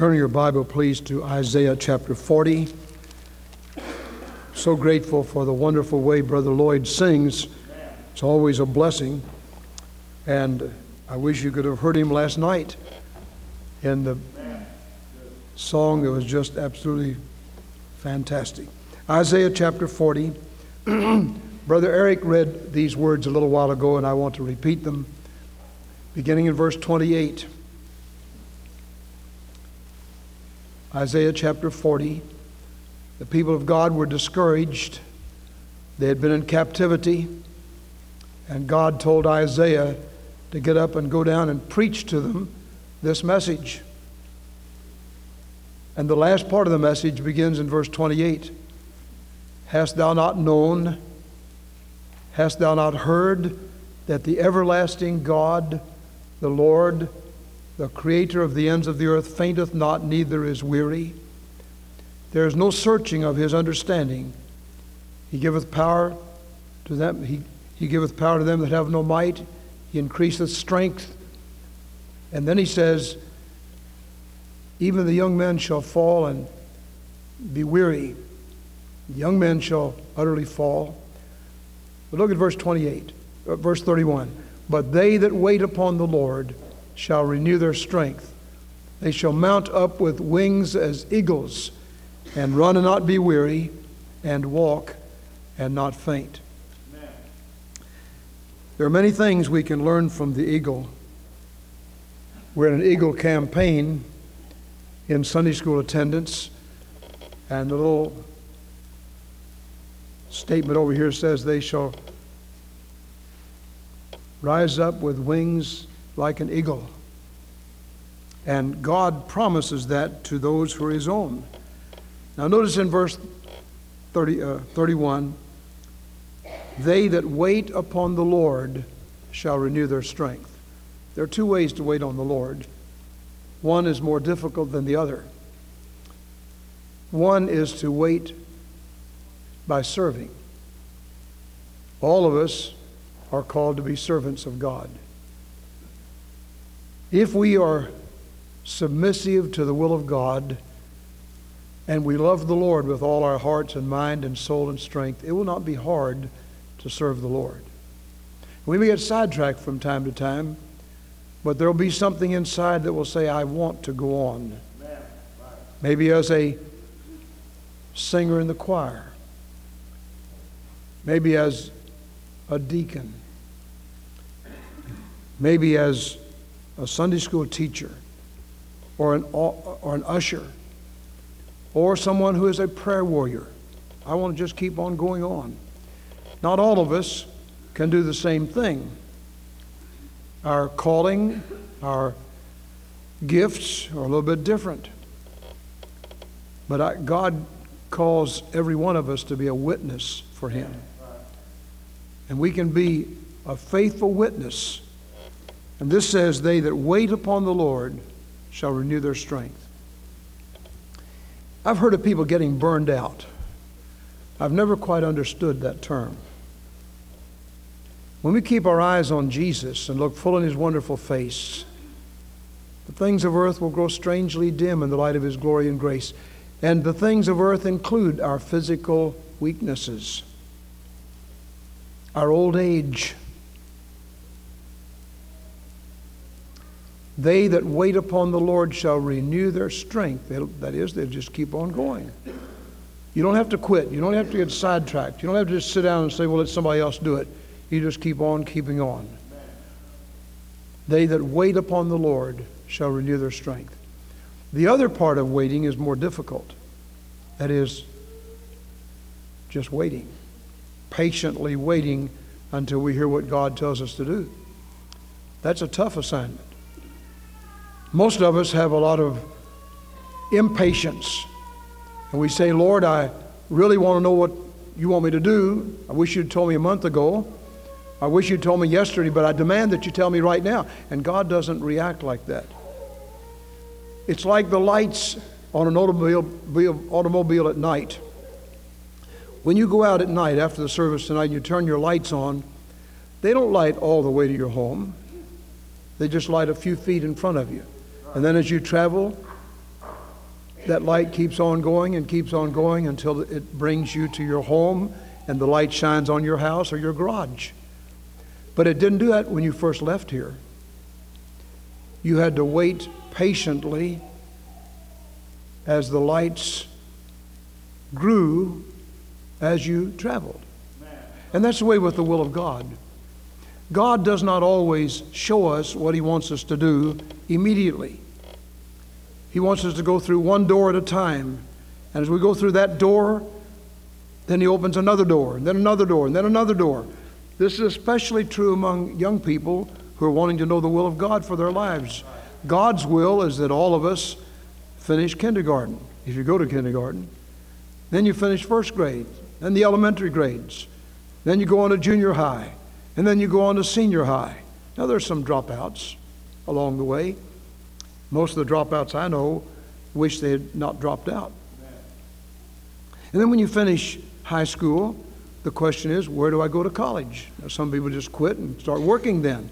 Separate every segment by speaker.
Speaker 1: Turn your Bible, please, to Isaiah chapter 40. So grateful for the wonderful way Brother Lloyd sings. It's always a blessing. And I wish you could have heard him last night in the song that was just absolutely fantastic. Isaiah chapter 40. Brother Eric read these words a little while ago, and I want to repeat them, beginning in verse 28. Isaiah chapter 40. The people of God were discouraged. They had been in captivity, and God told Isaiah to get up and go down and preach to them this message. And the last part of the message begins in verse 28 Hast thou not known? Hast thou not heard that the everlasting God, the Lord, the creator of the ends of the earth, fainteth not, neither is weary? There is no searching of his understanding. He giveth power to them, he, he giveth power to them that have no might, he increaseth strength. And then he says, Even the young men shall fall and be weary. young men shall utterly fall. But look at verse 28, uh, verse 31. But they that wait upon the Lord shall renew their strength. They shall mount up with wings as eagles, and run and not be weary, and walk and not faint. Amen. There are many things we can learn from the eagle. We're in an eagle campaign in Sunday school attendance, and the little statement over here says, They shall rise up with wings like an eagle. And God promises that to those who are His own. Now, notice in verse 30, uh, 31 they that wait upon the Lord shall renew their strength. There are two ways to wait on the Lord. One is more difficult than the other. One is to wait by serving. All of us are called to be servants of God. If we are submissive to the will of God and we love the Lord with all our hearts and mind and soul and strength, it will not be hard to serve the Lord. We may get sidetracked from time to time, but there will be something inside that will say, I want to go on. Maybe as a singer in the choir maybe as a deacon, maybe as a Sunday school teacher, or an, or an usher, or someone who is a prayer warrior. I want to just keep on going on. Not all of us can do the same thing. Our calling, our gifts are a little bit different. But I, God calls every one of us to be a witness for Him. And we can be a faithful witness. And this says, They that wait upon the Lord shall renew their strength. I've heard of people getting burned out. I've never quite understood that term. When we keep our eyes on Jesus and look full in his wonderful face, the things of earth will grow strangely dim in the light of his glory and grace. And the things of earth include our physical weaknesses our old age. They that wait upon the Lord shall renew their strength. They'll, that is, they'll just keep on going. You don't have to quit. You don't have to get sidetracked. You don't have to just sit down and say, well, let somebody else do it. You just keep on keeping on. They that wait upon the Lord shall renew their strength. The other part of waiting is more difficult. That is, just waiting patiently waiting until we hear what God tells us to do. That's a tough assignment. Most of us have a lot of impatience. And we say, Lord, I really want to know what you want me to do. I wish you'd told me a month ago. I wish you'd told me yesterday, but I demand that you tell me right now. And God doesn't react like that. It's like the lights on an automobile, automobile at night. When you go out at night after the service tonight and you turn your lights on, they don't light all the way to your home. They just light a few feet in front of you. And then as you travel, that light keeps on going and keeps on going until it brings you to your home and the light shines on your house or your garage. But it didn't do that when you first left here. You had to wait patiently as the lights grew as you traveled. And that's the way with the will of God. God does not always show us what He wants us to do immediately. He wants us to go through one door at a time. And as we go through that door, then He opens another door, and then another door, and then another door. This is especially true among young people who are wanting to know the will of God for their lives. God's will is that all of us finish kindergarten, if you go to kindergarten. Then you finish first grade, then the elementary grades. Then you go on to junior high, and then you go on to senior high. Now, there's some dropouts along the way. Most of the dropouts I know wish they had not dropped out. And then when you finish high school, the question is, where do I go to college? Now, some people just quit and start working then.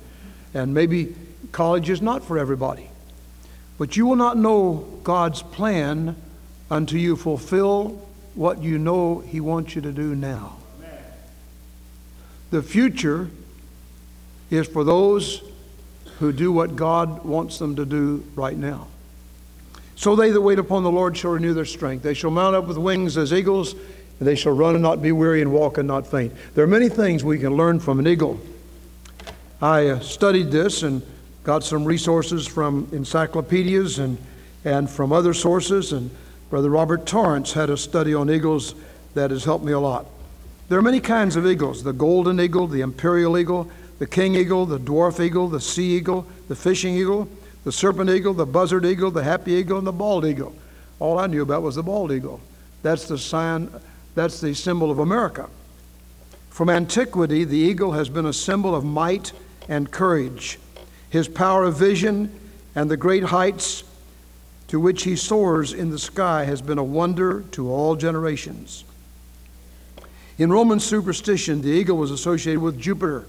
Speaker 1: And maybe college is not for everybody. But you will not know God's plan until you fulfill what you know He wants you to do now. The future is for those who do what God wants them to do right now. So they that wait upon the Lord shall renew their strength. They shall mount up with wings as eagles, and they shall run and not be weary, and walk and not faint. There are many things we can learn from an eagle. I uh, studied this and got some resources from encyclopedias and, and from other sources, and Brother Robert Torrance had a study on eagles that has helped me a lot. There are many kinds of eagles the golden eagle, the imperial eagle, the king eagle, the dwarf eagle, the sea eagle, the fishing eagle, the serpent eagle, the buzzard eagle, the harpy eagle, and the bald eagle. All I knew about was the bald eagle. That's the sign, that's the symbol of America. From antiquity, the eagle has been a symbol of might and courage. His power of vision and the great heights to which he soars in the sky has been a wonder to all generations. In Roman superstition, the eagle was associated with Jupiter.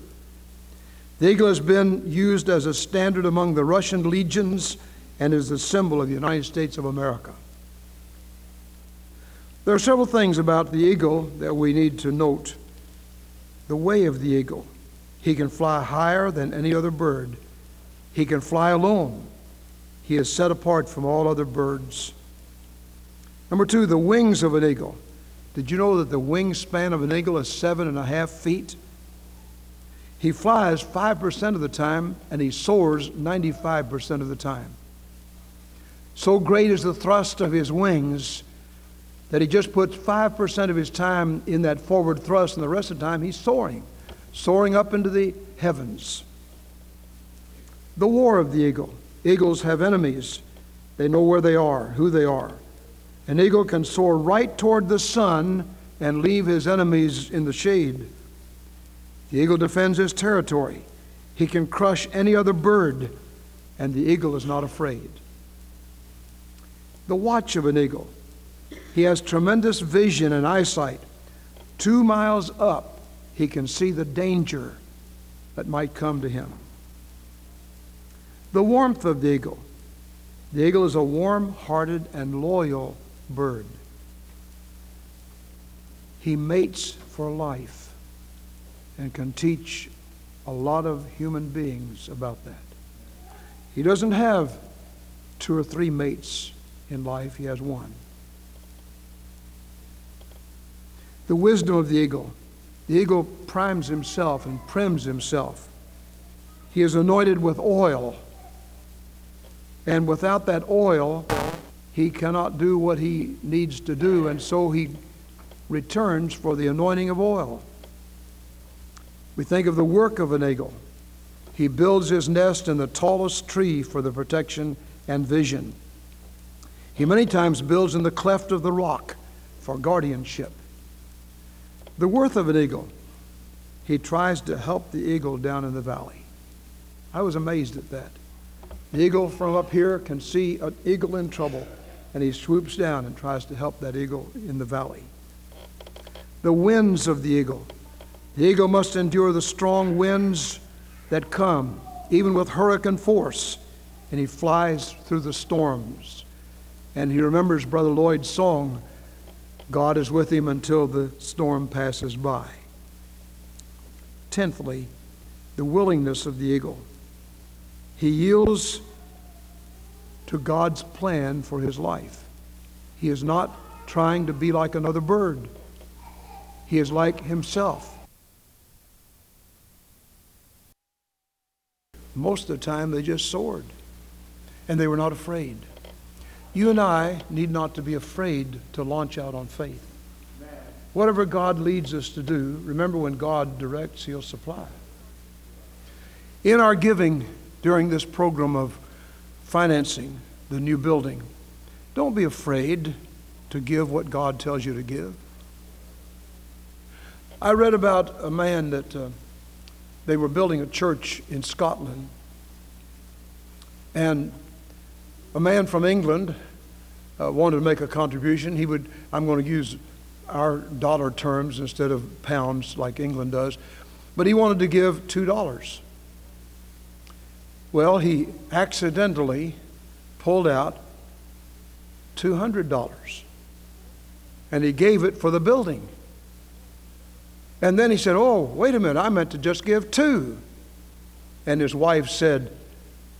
Speaker 1: The eagle has been used as a standard among the Russian legions and is the symbol of the United States of America. There are several things about the eagle that we need to note. The way of the eagle. He can fly higher than any other bird. He can fly alone. He is set apart from all other birds. Number two, the wings of an eagle. Did you know that the wingspan of an eagle is seven and a half feet? He flies 5% of the time and he soars 95% of the time. So great is the thrust of his wings that he just puts 5% of his time in that forward thrust, and the rest of the time he's soaring, soaring up into the heavens. The war of the eagle. Eagles have enemies, they know where they are, who they are. An eagle can soar right toward the sun and leave his enemies in the shade. The eagle defends his territory. He can crush any other bird, and the eagle is not afraid. The watch of an eagle. He has tremendous vision and eyesight. Two miles up, he can see the danger that might come to him. The warmth of the eagle. The eagle is a warm hearted and loyal bird. He mates for life and can teach a lot of human beings about that. He doesn't have two or three mates in life, he has one. The wisdom of the eagle. The eagle primes himself and prims himself. He is anointed with oil. And without that oil, he cannot do what he needs to do, and so he returns for the anointing of oil. We think of the work of an eagle. He builds his nest in the tallest tree for the protection and vision. He many times builds in the cleft of the rock for guardianship. The worth of an eagle. He tries to help the eagle down in the valley. I was amazed at that. The eagle from up here can see an eagle in trouble and he swoops down and tries to help that eagle in the valley. The winds of the eagle. The eagle must endure the strong winds that come, even with hurricane force, and he flies through the storms. And he remembers Brother Lloyd's song, God is with him until the storm passes by. Tenthly, the willingness of the eagle. He yields to God's plan for his life. He is not trying to be like another bird, he is like himself. Most of the time, they just soared and they were not afraid. You and I need not to be afraid to launch out on faith. Whatever God leads us to do, remember when God directs, He'll supply. In our giving during this program of financing the new building, don't be afraid to give what God tells you to give. I read about a man that uh, they were building a church in Scotland, and a man from England uh, wanted to make a contribution. He would, I'm going to use our dollar terms instead of pounds like England does, but he wanted to give $2. Well, he accidentally pulled out $200 and he gave it for the building. And then he said, Oh, wait a minute, I meant to just give two. And his wife said,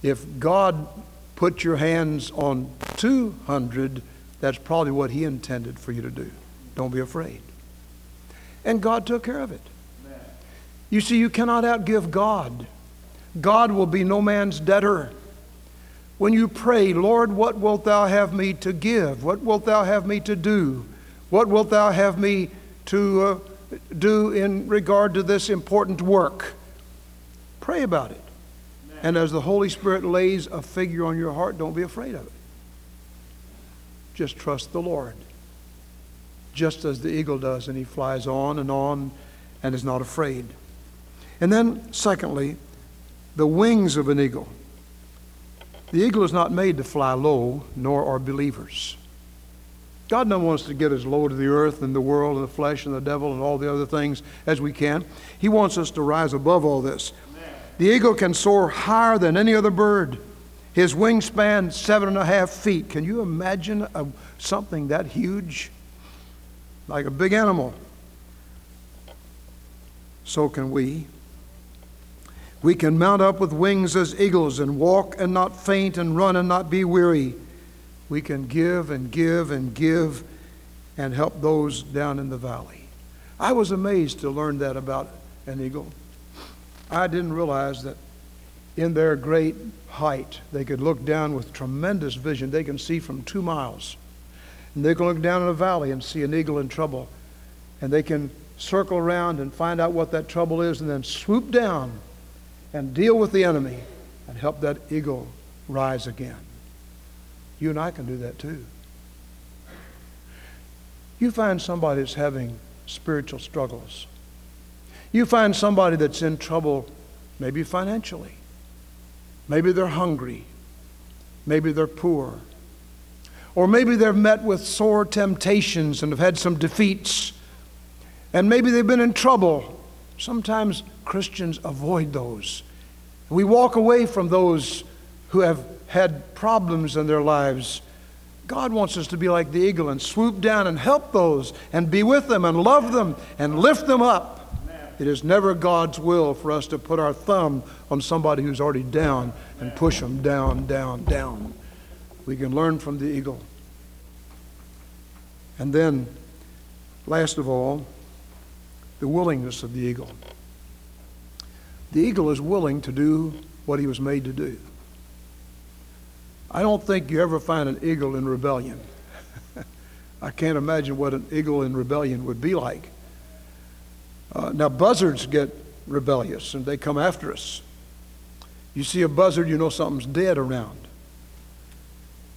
Speaker 1: If God put your hands on 200, that's probably what He intended for you to do. Don't be afraid. And God took care of it. You see, you cannot outgive God. God will be no man's debtor. When you pray, Lord, what wilt thou have me to give? What wilt thou have me to do? What wilt thou have me to uh, do in regard to this important work? Pray about it. And as the Holy Spirit lays a figure on your heart, don't be afraid of it. Just trust the Lord. Just as the eagle does, and he flies on and on and is not afraid. And then, secondly, the wings of an eagle. The eagle is not made to fly low, nor are believers. God never wants to get as low to the earth and the world and the flesh and the devil and all the other things as we can. He wants us to rise above all this. The eagle can soar higher than any other bird. His wingspan, seven and a half feet. Can you imagine a, something that huge? Like a big animal. So can we. We can mount up with wings as eagles and walk and not faint and run and not be weary. We can give and give and give and help those down in the valley. I was amazed to learn that about an eagle. I didn't realize that in their great height, they could look down with tremendous vision. They can see from two miles. And they can look down in a valley and see an eagle in trouble. And they can circle around and find out what that trouble is and then swoop down and deal with the enemy and help that eagle rise again. You and I can do that too. You find somebody that's having spiritual struggles you find somebody that's in trouble, maybe financially. Maybe they're hungry. Maybe they're poor. Or maybe they've met with sore temptations and have had some defeats. And maybe they've been in trouble. Sometimes Christians avoid those. We walk away from those who have had problems in their lives. God wants us to be like the eagle and swoop down and help those and be with them and love them and lift them up. It is never God's will for us to put our thumb on somebody who's already down and push them down, down, down. We can learn from the eagle. And then, last of all, the willingness of the eagle. The eagle is willing to do what he was made to do. I don't think you ever find an eagle in rebellion. I can't imagine what an eagle in rebellion would be like. Uh, now, buzzards get rebellious and they come after us. You see a buzzard, you know something's dead around.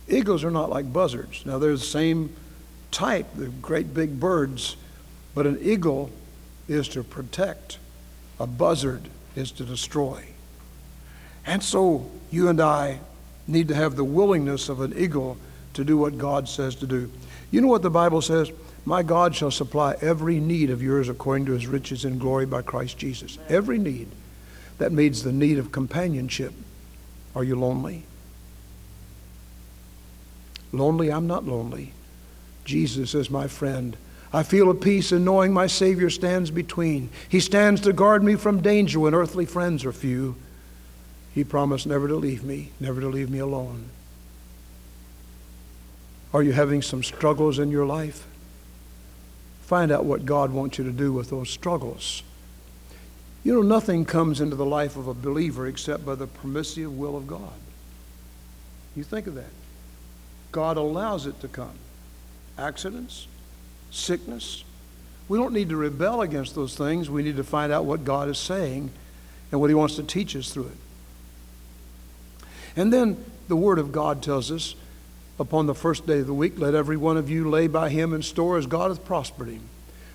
Speaker 1: Eagles are not like buzzards. Now, they're the same type, the great big birds, but an eagle is to protect, a buzzard is to destroy. And so, you and I need to have the willingness of an eagle to do what God says to do. You know what the Bible says? My God shall supply every need of yours according to his riches in glory by Christ Jesus. Every need. That means the need of companionship. Are you lonely? Lonely? I'm not lonely. Jesus is my friend. I feel a peace in knowing my Savior stands between. He stands to guard me from danger when earthly friends are few. He promised never to leave me, never to leave me alone. Are you having some struggles in your life? Find out what God wants you to do with those struggles. You know, nothing comes into the life of a believer except by the permissive will of God. You think of that. God allows it to come. Accidents, sickness. We don't need to rebel against those things. We need to find out what God is saying and what He wants to teach us through it. And then the Word of God tells us upon the first day of the week, let every one of you lay by him in store as God hath prospered him.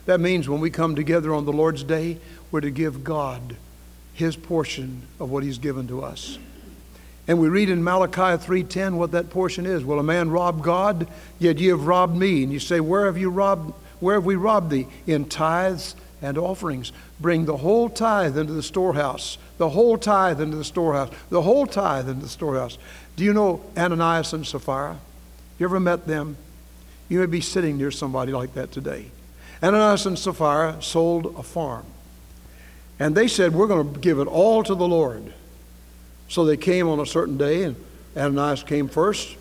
Speaker 1: That means when we come together on the Lord's day, we're to give God his portion of what he's given to us. And we read in Malachi 3:10 what that portion is. Will a man rob God? Yet ye have robbed me. And you say, Where have you robbed? Where have we robbed thee? In tithes and offerings. Bring the whole tithe into the storehouse. The whole tithe into the storehouse. The whole tithe into the storehouse. Do you know Ananias and Sapphira? You ever met them? You may be sitting near somebody like that today. Ananias and Sapphira sold a farm. And they said, We're going to give it all to the Lord. So they came on a certain day, and Ananias came first.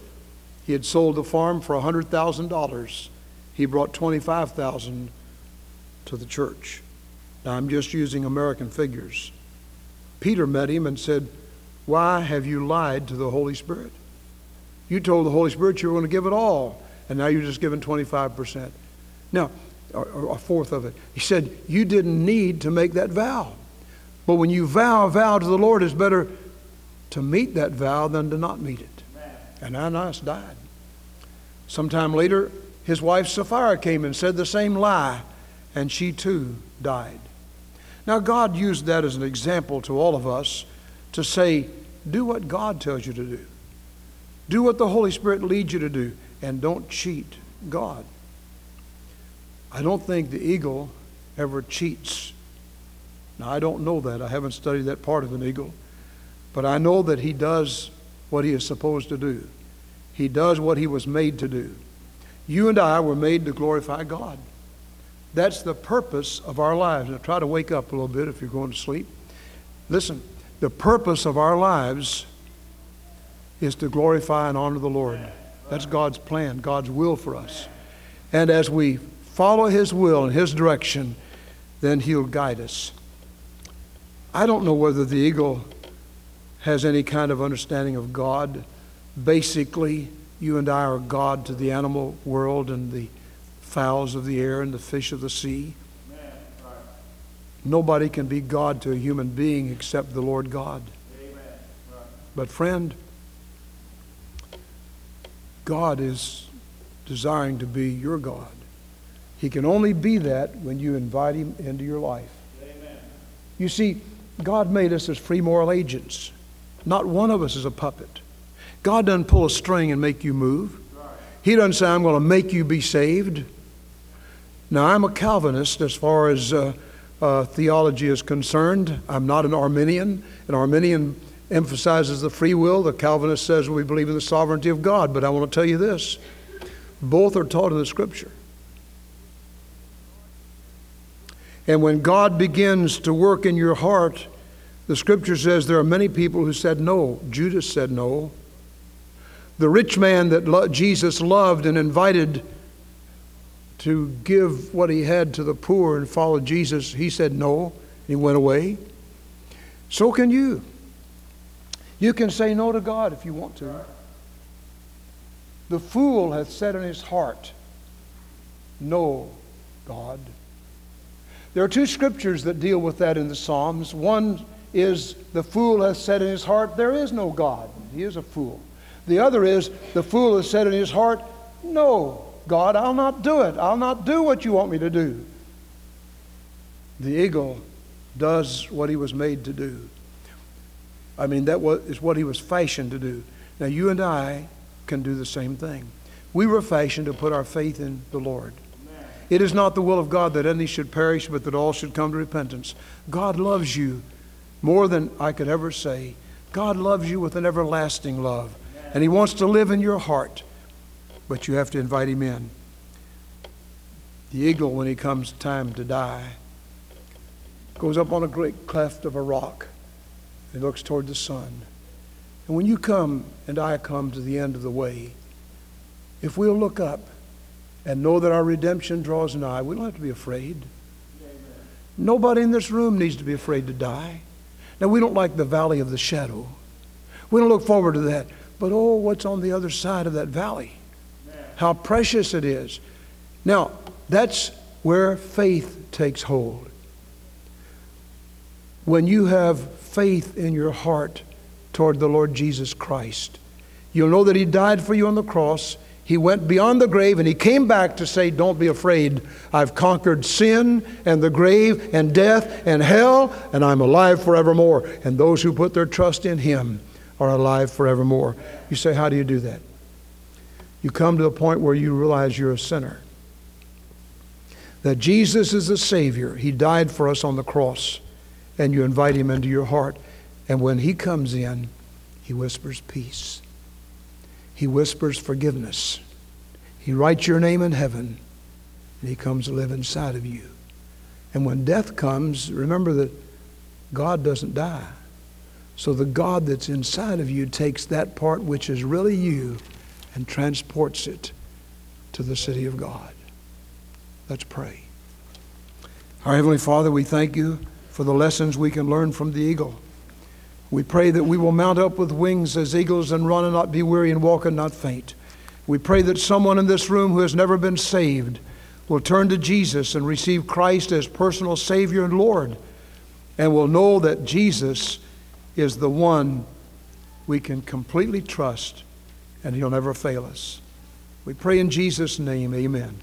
Speaker 1: He had sold the farm for $100,000. He brought 25000 to the church. Now, I'm just using American figures. Peter met him and said, Why have you lied to the Holy Spirit? You told the Holy Spirit you were going to give it all, and now you're just giving 25%. Now, a fourth of it. He said, You didn't need to make that vow. But when you vow a vow to the Lord, it's better to meet that vow than to not meet it. And Ananias died. Sometime later, his wife Sapphira came and said the same lie, and she too died. Now, God used that as an example to all of us to say, Do what God tells you to do. Do what the Holy Spirit leads you to do, and don't cheat God. I don't think the eagle ever cheats. Now, I don't know that. I haven't studied that part of an eagle. But I know that he does what he is supposed to do. He does what he was made to do. You and I were made to glorify God. That's the purpose of our lives. Now, try to wake up a little bit if you're going to sleep. Listen, the purpose of our lives is to glorify and honor the Lord. That's God's plan, God's will for us. And as we follow His will and His direction, then He'll guide us. I don't know whether the eagle has any kind of understanding of God. Basically, you and I are God to the animal world and the fowls of the air and the fish of the sea. Nobody can be God to a human being except the Lord God. But, friend, God is desiring to be your God. He can only be that when you invite Him into your life. Amen. You see, God made us as free moral agents. Not one of us is a puppet. God doesn't pull a string and make you move. He doesn't say, I'm going to make you be saved. Now, I'm a Calvinist as far as uh, uh, theology is concerned. I'm not an Arminian. An Arminian emphasizes the free will. The Calvinist says we believe in the sovereignty of God. But I want to tell you this both are taught in the Scripture. And when God begins to work in your heart, the Scripture says there are many people who said no. Judas said no. The rich man that lo- Jesus loved and invited to give what he had to the poor and follow Jesus, he said no. and He went away. So can you. You can say no to God if you want to. The fool hath said in his heart, No, God. There are two scriptures that deal with that in the Psalms. One is, The fool hath said in his heart, There is no God. He is a fool. The other is, The fool has said in his heart, No, God, I'll not do it. I'll not do what you want me to do. The eagle does what he was made to do. I mean, that is what he was fashioned to do. Now, you and I can do the same thing. We were fashioned to put our faith in the Lord. It is not the will of God that any should perish, but that all should come to repentance. God loves you more than I could ever say. God loves you with an everlasting love, and He wants to live in your heart. But you have to invite him in. The eagle, when he comes time to die, goes up on a great cleft of a rock and looks toward the sun. And when you come and I come to the end of the way, if we'll look up and know that our redemption draws nigh, we don't have to be afraid. Nobody in this room needs to be afraid to die. Now, we don't like the valley of the shadow. We don't look forward to that. But oh, what's on the other side of that valley? How precious it is. Now, that's where faith takes hold. When you have faith in your heart toward the Lord Jesus Christ, you'll know that He died for you on the cross. He went beyond the grave and He came back to say, Don't be afraid. I've conquered sin and the grave and death and hell, and I'm alive forevermore. And those who put their trust in Him are alive forevermore. You say, How do you do that? You come to a point where you realize you're a sinner. That Jesus is the Savior. He died for us on the cross. And you invite Him into your heart. And when He comes in, He whispers peace. He whispers forgiveness. He writes your name in heaven. And He comes to live inside of you. And when death comes, remember that God doesn't die. So the God that's inside of you takes that part which is really you and transports it to the city of God. Let's pray. Our Heavenly Father, we thank you for the lessons we can learn from the eagle. We pray that we will mount up with wings as eagles and run and not be weary and walk and not faint. We pray that someone in this room who has never been saved will turn to Jesus and receive Christ as personal Savior and Lord and will know that Jesus is the one we can completely trust and He'll never fail us. We pray in Jesus' name, amen.